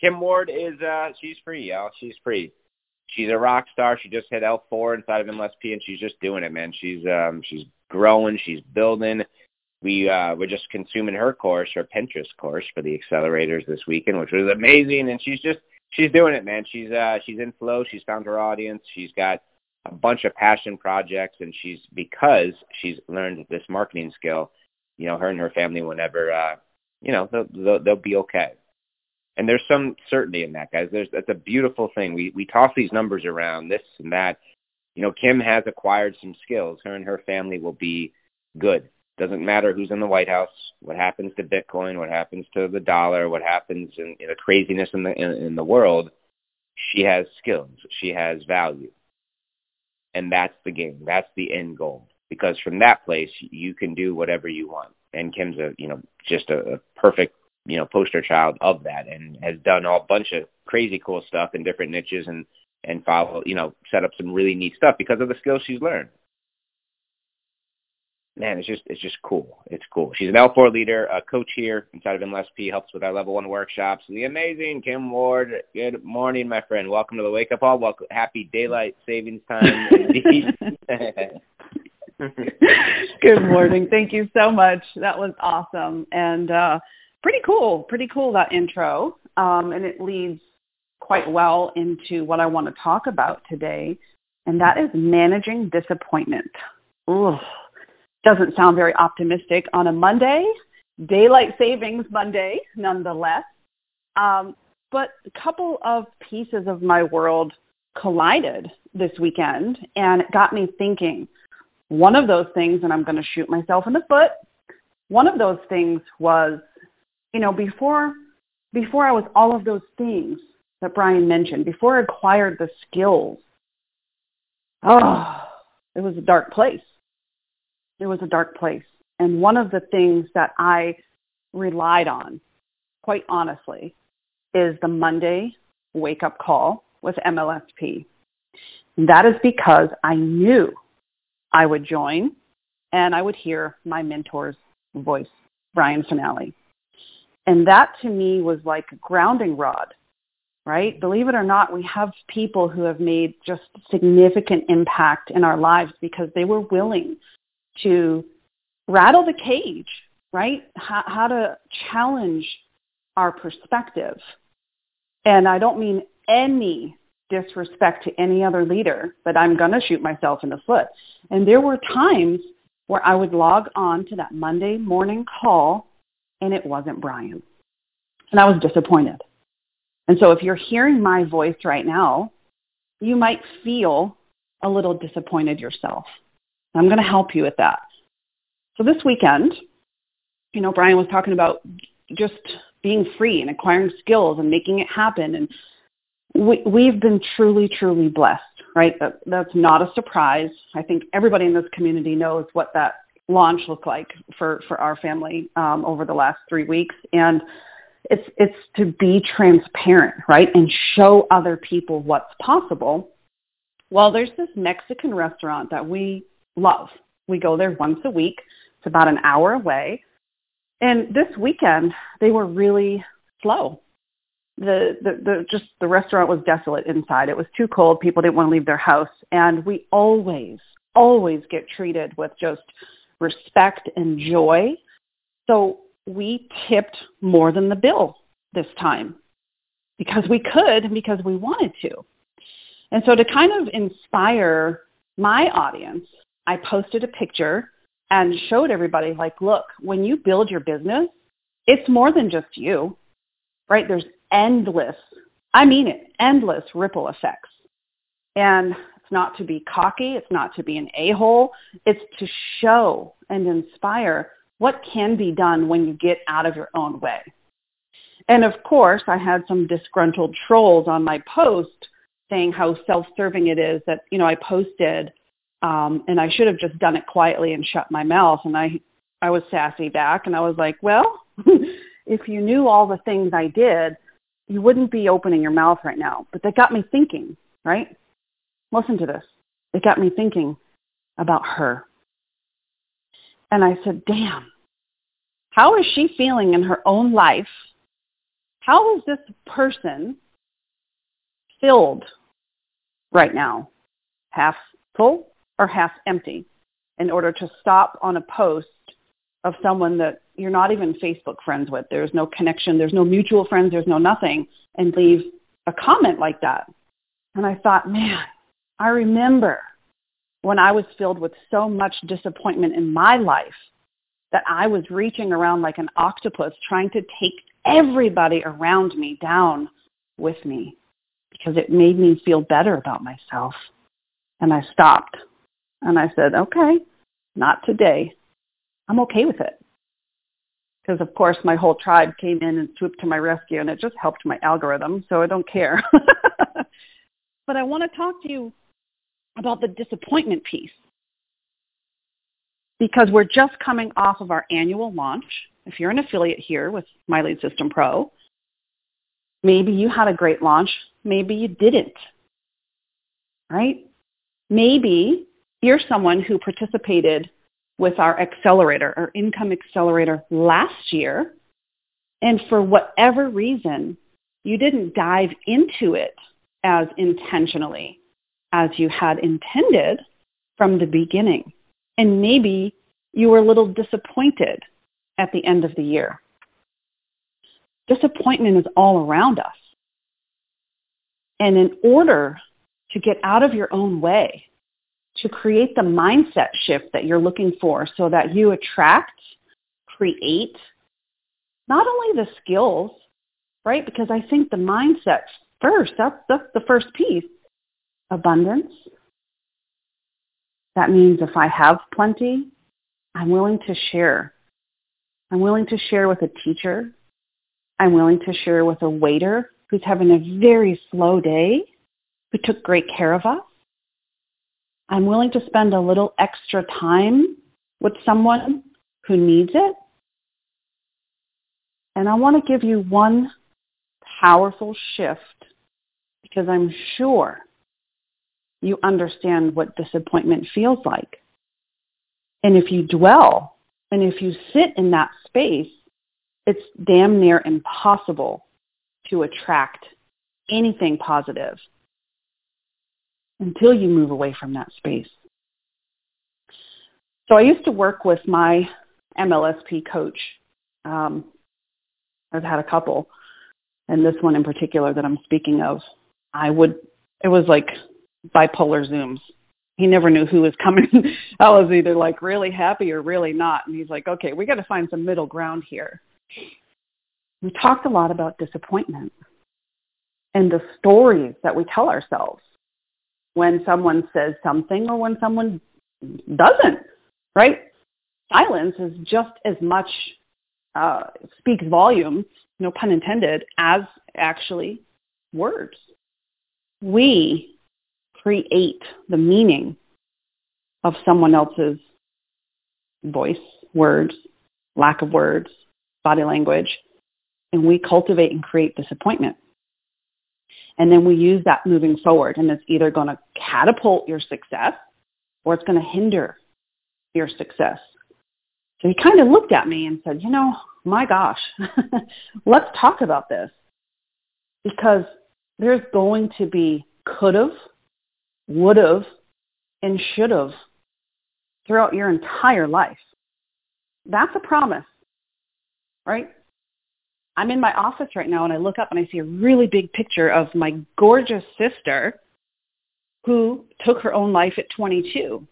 Kim Ward is uh she's free, y'all. She's free. She's a rock star. She just hit L four inside of MLSP and she's just doing it, man. She's um she's growing, she's building. We uh we're just consuming her course, her Pinterest course for the accelerators this weekend, which was amazing and she's just she's doing it, man. She's uh she's in flow, she's found her audience, she's got a bunch of passion projects and she's because she's learned this marketing skill, you know, her and her family will never uh you know, they'll they'll, they'll be okay and there's some certainty in that, guys. There's that's a beautiful thing. We we toss these numbers around, this and that. You know, Kim has acquired some skills. Her and her family will be good. Doesn't matter who's in the White House, what happens to Bitcoin, what happens to the dollar, what happens in, in the craziness in the in, in the world. She has skills. She has value, and that's the game. That's the end goal. Because from that place, you can do whatever you want. And Kim's a you know just a, a perfect you know, poster child of that and has done all bunch of crazy cool stuff in different niches and, and follow, you know, set up some really neat stuff because of the skills she's learned. Man, it's just it's just cool. It's cool. She's an L4 leader, a coach here inside of MLSP, helps with our level one workshops. The amazing Kim Ward. Good morning, my friend. Welcome to the Wake Up Call. Welcome, happy daylight savings time. Good morning. Thank you so much. That was awesome. And uh pretty cool, pretty cool that intro. Um, and it leads quite well into what I want to talk about today, and that is managing disappointment. Ooh, doesn't sound very optimistic on a Monday, daylight savings Monday, nonetheless. Um, but a couple of pieces of my world collided this weekend, and it got me thinking. One of those things, and I'm going to shoot myself in the foot. One of those things was you know, before before I was all of those things that Brian mentioned, before I acquired the skills, oh, it was a dark place. It was a dark place. And one of the things that I relied on, quite honestly, is the Monday wake up call with MLSP. And that is because I knew I would join and I would hear my mentor's voice, Brian Fanale. And that to me was like a grounding rod, right? Believe it or not, we have people who have made just significant impact in our lives because they were willing to rattle the cage, right? How, how to challenge our perspective. And I don't mean any disrespect to any other leader, but I'm going to shoot myself in the foot. And there were times where I would log on to that Monday morning call and it wasn't Brian. And I was disappointed. And so if you're hearing my voice right now, you might feel a little disappointed yourself. I'm going to help you with that. So this weekend, you know, Brian was talking about just being free and acquiring skills and making it happen. And we, we've been truly, truly blessed, right? That, that's not a surprise. I think everybody in this community knows what that launch look like for for our family um, over the last three weeks, and it's it's to be transparent, right, and show other people what's possible. Well, there's this Mexican restaurant that we love. We go there once a week. It's about an hour away, and this weekend they were really slow. The, the the just the restaurant was desolate inside. It was too cold. People didn't want to leave their house, and we always always get treated with just respect, and joy. So we tipped more than the bill this time because we could and because we wanted to. And so to kind of inspire my audience, I posted a picture and showed everybody like, look, when you build your business, it's more than just you, right? There's endless, I mean it, endless ripple effects. And it's not to be cocky. It's not to be an a-hole. It's to show and inspire what can be done when you get out of your own way. And of course, I had some disgruntled trolls on my post saying how self-serving it is that, you know, I posted um, and I should have just done it quietly and shut my mouth. And I, I was sassy back and I was like, well, if you knew all the things I did, you wouldn't be opening your mouth right now. But that got me thinking, right? Listen to this. It got me thinking about her. And I said, damn, how is she feeling in her own life? How is this person filled right now? Half full or half empty in order to stop on a post of someone that you're not even Facebook friends with. There's no connection. There's no mutual friends. There's no nothing and leave a comment like that. And I thought, man, I remember when I was filled with so much disappointment in my life that I was reaching around like an octopus trying to take everybody around me down with me because it made me feel better about myself. And I stopped and I said, okay, not today. I'm okay with it. Because of course my whole tribe came in and swooped to my rescue and it just helped my algorithm, so I don't care. but I want to talk to you about the disappointment piece. Because we're just coming off of our annual launch. If you're an affiliate here with My Lead System Pro, maybe you had a great launch, maybe you didn't. Right? Maybe you're someone who participated with our accelerator, our income accelerator last year, and for whatever reason, you didn't dive into it as intentionally as you had intended from the beginning. And maybe you were a little disappointed at the end of the year. Disappointment is all around us. And in order to get out of your own way, to create the mindset shift that you're looking for so that you attract, create not only the skills, right? Because I think the mindset first, that's, that's the first piece, abundance. That means if I have plenty, I'm willing to share. I'm willing to share with a teacher. I'm willing to share with a waiter who's having a very slow day, who took great care of us. I'm willing to spend a little extra time with someone who needs it. And I want to give you one powerful shift because I'm sure you understand what disappointment feels like. And if you dwell and if you sit in that space, it's damn near impossible to attract anything positive until you move away from that space. So I used to work with my MLSP coach. Um, I've had a couple, and this one in particular that I'm speaking of, I would, it was like bipolar Zooms. He never knew who was coming. I was either like really happy or really not. And he's like, okay, we got to find some middle ground here. We talked a lot about disappointment and the stories that we tell ourselves when someone says something or when someone doesn't, right? Silence is just as much uh, speaks volumes, no pun intended, as actually words. We create the meaning of someone else's voice, words, lack of words, body language, and we cultivate and create disappointment. And then we use that moving forward, and it's either going to catapult your success or it's going to hinder your success. So he kind of looked at me and said, you know, my gosh, let's talk about this because there's going to be could have would have, and should have throughout your entire life. That's a promise, right? I'm in my office right now and I look up and I see a really big picture of my gorgeous sister who took her own life at 22.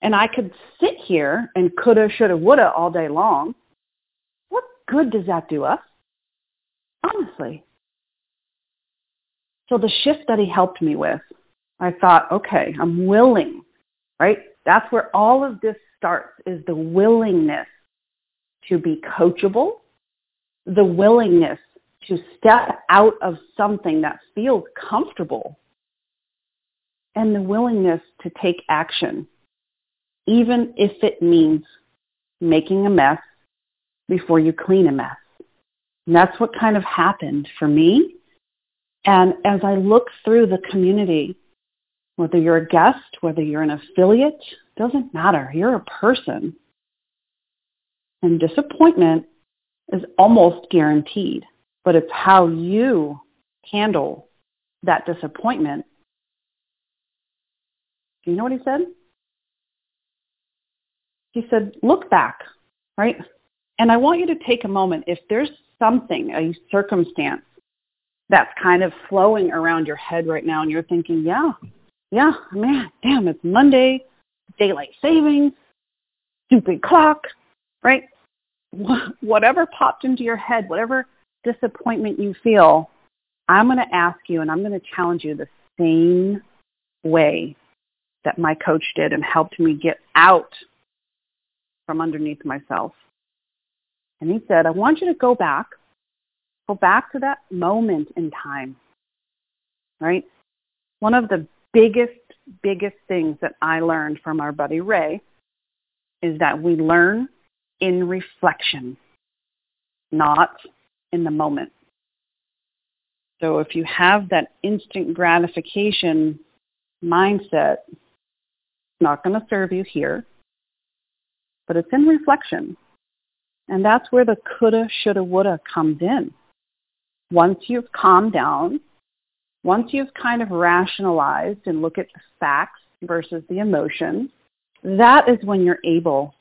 And I could sit here and coulda, shoulda, woulda all day long. What good does that do us? Honestly. So the shift that he helped me with I thought, okay, I'm willing, right? That's where all of this starts is the willingness to be coachable, the willingness to step out of something that feels comfortable and the willingness to take action, even if it means making a mess before you clean a mess. And that's what kind of happened for me. And as I look through the community, whether you're a guest, whether you're an affiliate, doesn't matter. You're a person. And disappointment is almost guaranteed, but it's how you handle that disappointment. Do you know what he said? He said, look back, right? And I want you to take a moment. If there's something, a circumstance that's kind of flowing around your head right now and you're thinking, yeah, yeah, man, damn, it's Monday, daylight savings, stupid clock, right? Whatever popped into your head, whatever disappointment you feel, I'm going to ask you and I'm going to challenge you the same way that my coach did and helped me get out from underneath myself. And he said, I want you to go back, go back to that moment in time, right? One of the biggest, biggest things that I learned from our buddy Ray is that we learn in reflection, not in the moment. So if you have that instant gratification mindset, it's not going to serve you here, but it's in reflection. And that's where the coulda, shoulda, woulda comes in. Once you've calmed down, once you've kind of rationalized and look at the facts versus the emotions, that is when you're able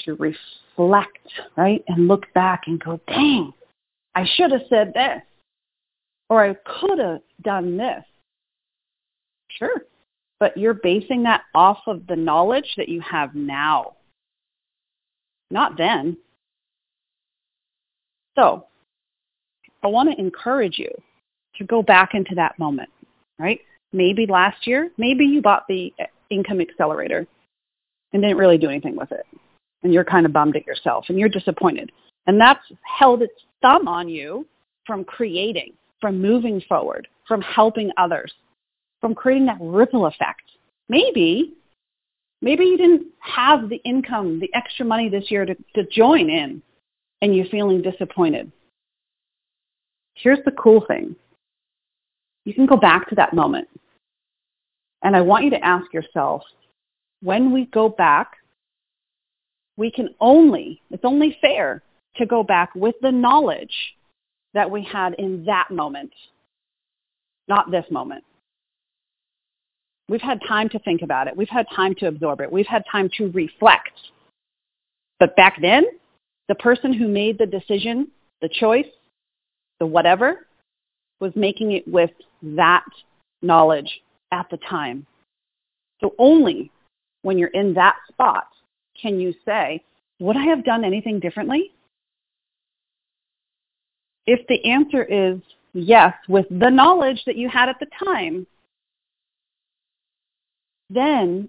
to reflect, right? And look back and go, dang, I should have said this. Or I could have done this. Sure. But you're basing that off of the knowledge that you have now. Not then. So I want to encourage you to go back into that moment, right? Maybe last year, maybe you bought the income accelerator and didn't really do anything with it. And you're kind of bummed at yourself and you're disappointed. And that's held its thumb on you from creating, from moving forward, from helping others, from creating that ripple effect. Maybe, maybe you didn't have the income, the extra money this year to, to join in and you're feeling disappointed. Here's the cool thing. You can go back to that moment. And I want you to ask yourself, when we go back, we can only, it's only fair to go back with the knowledge that we had in that moment, not this moment. We've had time to think about it. We've had time to absorb it. We've had time to reflect. But back then, the person who made the decision, the choice, the whatever, was making it with that knowledge at the time. So only when you're in that spot can you say, would I have done anything differently? If the answer is yes, with the knowledge that you had at the time, then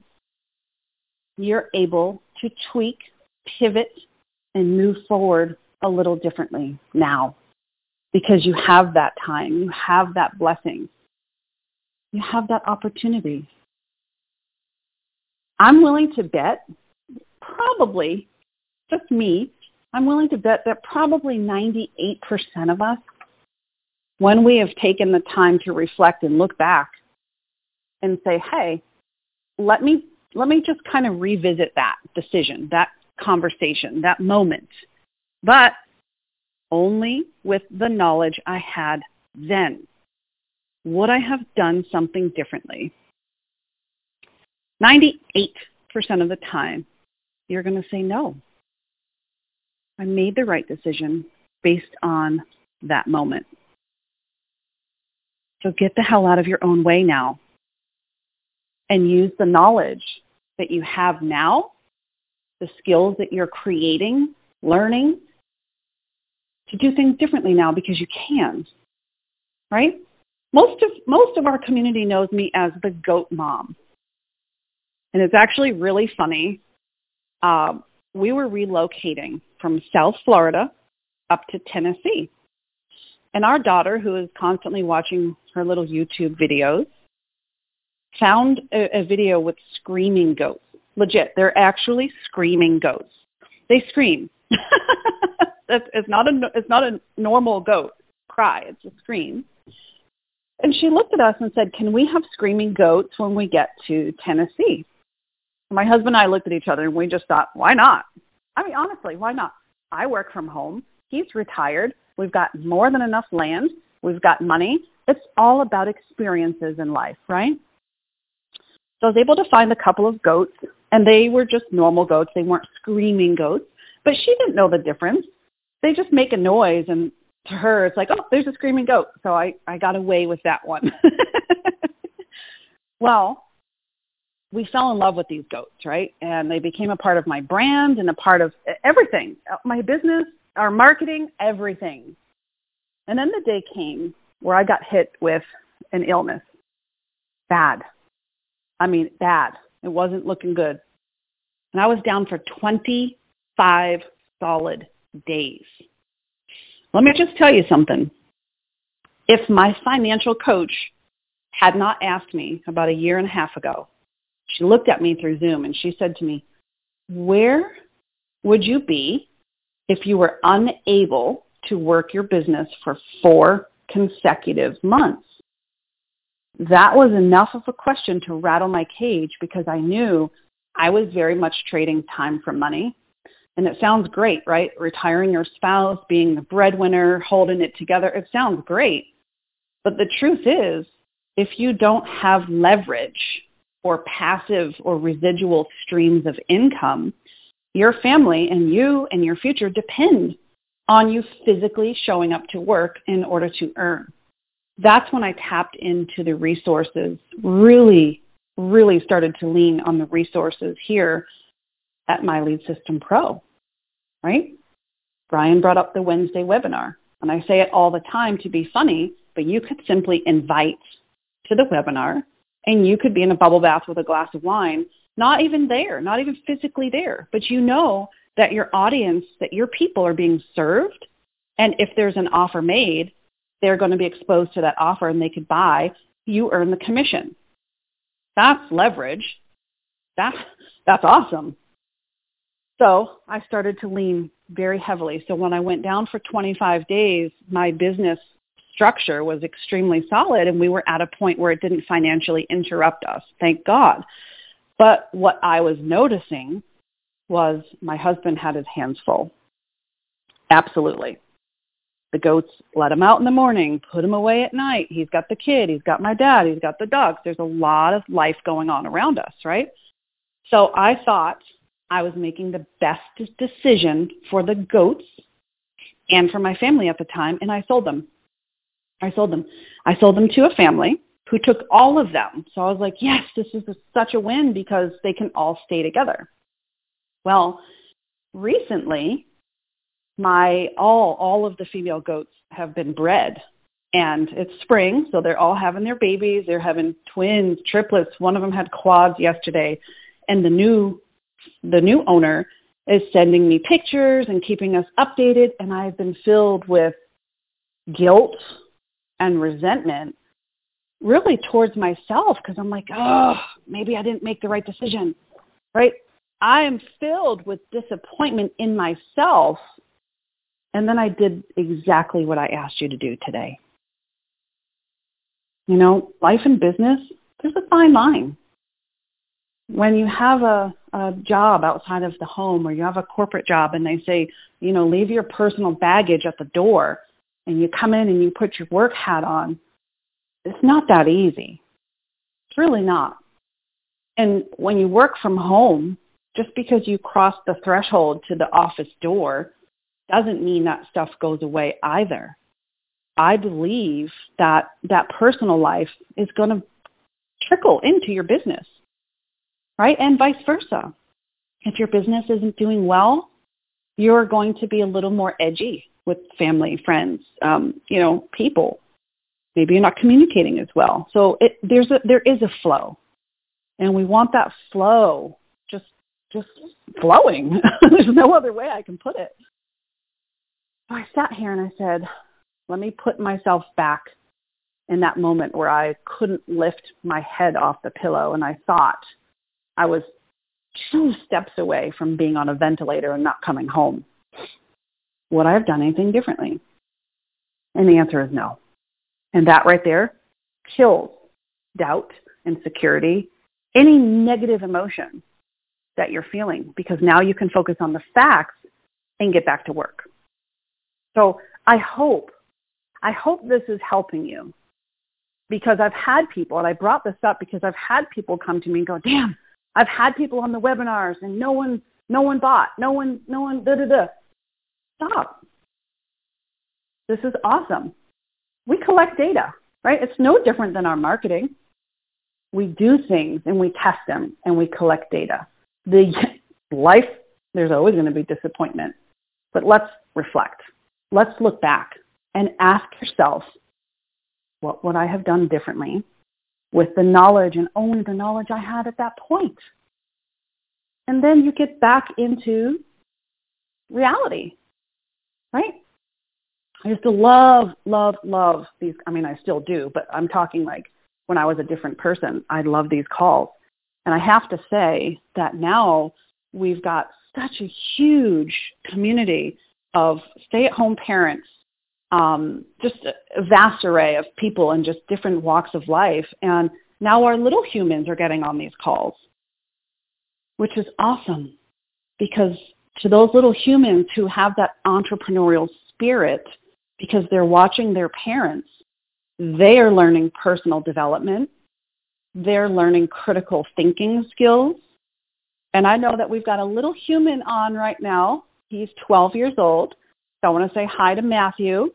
you're able to tweak, pivot, and move forward a little differently now because you have that time, you have that blessing, you have that opportunity. I'm willing to bet, probably, just me, I'm willing to bet that probably 98% of us, when we have taken the time to reflect and look back and say, hey, let me, let me just kind of revisit that decision, that conversation, that moment, but only with the knowledge I had then. Would I have done something differently? 98% of the time, you're going to say no. I made the right decision based on that moment. So get the hell out of your own way now and use the knowledge that you have now the skills that you're creating, learning, to do things differently now because you can. Right? Most of most of our community knows me as the goat mom. And it's actually really funny. Uh, we were relocating from South Florida up to Tennessee. And our daughter, who is constantly watching her little YouTube videos, found a, a video with screaming goats. Legit, they're actually screaming goats. They scream. That's, it's not a it's not a normal goat cry. It's a scream. And she looked at us and said, "Can we have screaming goats when we get to Tennessee?" My husband and I looked at each other and we just thought, "Why not?" I mean, honestly, why not? I work from home. He's retired. We've got more than enough land. We've got money. It's all about experiences in life, right? So I was able to find a couple of goats, and they were just normal goats. They weren't screaming goats, but she didn't know the difference. They just make a noise, and to her, it's like, oh, there's a screaming goat. So I, I got away with that one. well, we fell in love with these goats, right? And they became a part of my brand and a part of everything, my business, our marketing, everything. And then the day came where I got hit with an illness. Bad. I mean, bad. It wasn't looking good. And I was down for 25 solid days. Let me just tell you something. If my financial coach had not asked me about a year and a half ago, she looked at me through Zoom and she said to me, where would you be if you were unable to work your business for four consecutive months? That was enough of a question to rattle my cage because I knew I was very much trading time for money. And it sounds great, right? Retiring your spouse, being the breadwinner, holding it together. It sounds great. But the truth is, if you don't have leverage or passive or residual streams of income, your family and you and your future depend on you physically showing up to work in order to earn. That's when I tapped into the resources, really, really started to lean on the resources here at My Lead System Pro, right? Brian brought up the Wednesday webinar. And I say it all the time to be funny, but you could simply invite to the webinar and you could be in a bubble bath with a glass of wine, not even there, not even physically there, but you know that your audience, that your people are being served. And if there's an offer made, they're going to be exposed to that offer and they could buy. You earn the commission. That's leverage. That's, that's awesome. So I started to lean very heavily. So when I went down for 25 days, my business structure was extremely solid and we were at a point where it didn't financially interrupt us. Thank God. But what I was noticing was my husband had his hands full. Absolutely. The goats let him out in the morning, put him away at night. He's got the kid. He's got my dad. He's got the dogs. There's a lot of life going on around us, right? So I thought I was making the best decision for the goats and for my family at the time, and I sold them. I sold them. I sold them to a family who took all of them. So I was like, yes, this is a, such a win because they can all stay together. Well, recently, my all all of the female goats have been bred, and it's spring, so they're all having their babies. They're having twins, triplets. One of them had quads yesterday, and the new the new owner is sending me pictures and keeping us updated. And I've been filled with guilt and resentment really towards myself because I'm like, oh, maybe I didn't make the right decision, right? I am filled with disappointment in myself. And then I did exactly what I asked you to do today. You know, life and business, there's a fine line. When you have a, a job outside of the home or you have a corporate job and they say, you know, leave your personal baggage at the door, and you come in and you put your work hat on, it's not that easy. It's really not. And when you work from home, just because you cross the threshold to the office door doesn't mean that stuff goes away either. I believe that that personal life is going to trickle into your business, right? And vice versa. If your business isn't doing well, you're going to be a little more edgy with family, friends, um, you know, people. Maybe you're not communicating as well. So it, there's a, there is a flow, and we want that flow just just flowing. there's no other way I can put it. So I sat here and I said, let me put myself back in that moment where I couldn't lift my head off the pillow and I thought I was two steps away from being on a ventilator and not coming home. Would I have done anything differently? And the answer is no. And that right there kills doubt, insecurity, any negative emotion that you're feeling because now you can focus on the facts and get back to work. So I hope, I hope this is helping you because I've had people, and I brought this up because I've had people come to me and go, damn, I've had people on the webinars and no one, no one bought, no one, no one, da da da. Stop. This is awesome. We collect data, right? It's no different than our marketing. We do things and we test them and we collect data. The life, there's always going to be disappointment, but let's reflect. Let's look back and ask yourself, what would I have done differently with the knowledge and only the knowledge I had at that point? And then you get back into reality, right? I used to love, love, love these. I mean, I still do, but I'm talking like when I was a different person, I love these calls. And I have to say that now we've got such a huge community of stay-at-home parents um, just a vast array of people in just different walks of life. And now our little humans are getting on these calls, which is awesome because to those little humans who have that entrepreneurial spirit, because they're watching their parents, they are learning personal development. They're learning critical thinking skills. And I know that we've got a little human on right now. He's 12 years old. So I want to say hi to Matthew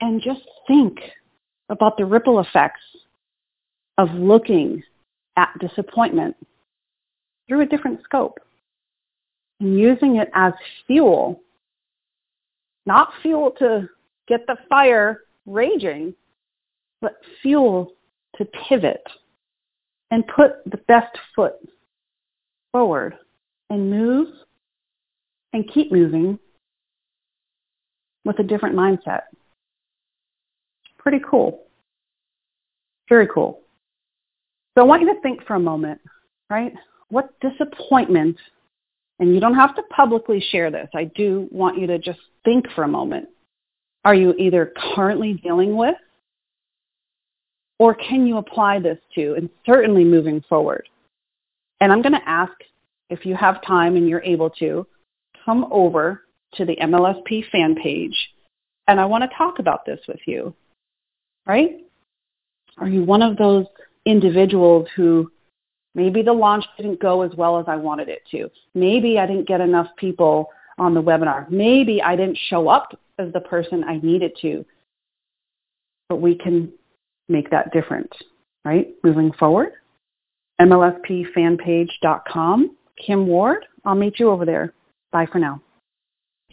and just think about the ripple effects of looking at disappointment through a different scope and using it as fuel, not fuel to get the fire raging, but fuel to pivot and put the best foot forward and move and keep moving with a different mindset pretty cool. Very cool. So I want you to think for a moment, right? What disappointment, and you don't have to publicly share this. I do want you to just think for a moment. Are you either currently dealing with or can you apply this to and certainly moving forward? And I'm going to ask if you have time and you're able to, come over to the MLSP fan page and I want to talk about this with you right? Are you one of those individuals who maybe the launch didn't go as well as I wanted it to? Maybe I didn't get enough people on the webinar. Maybe I didn't show up as the person I needed to. But we can make that different, right? Moving forward. MLSPfanpage.com. Kim Ward, I'll meet you over there. Bye for now.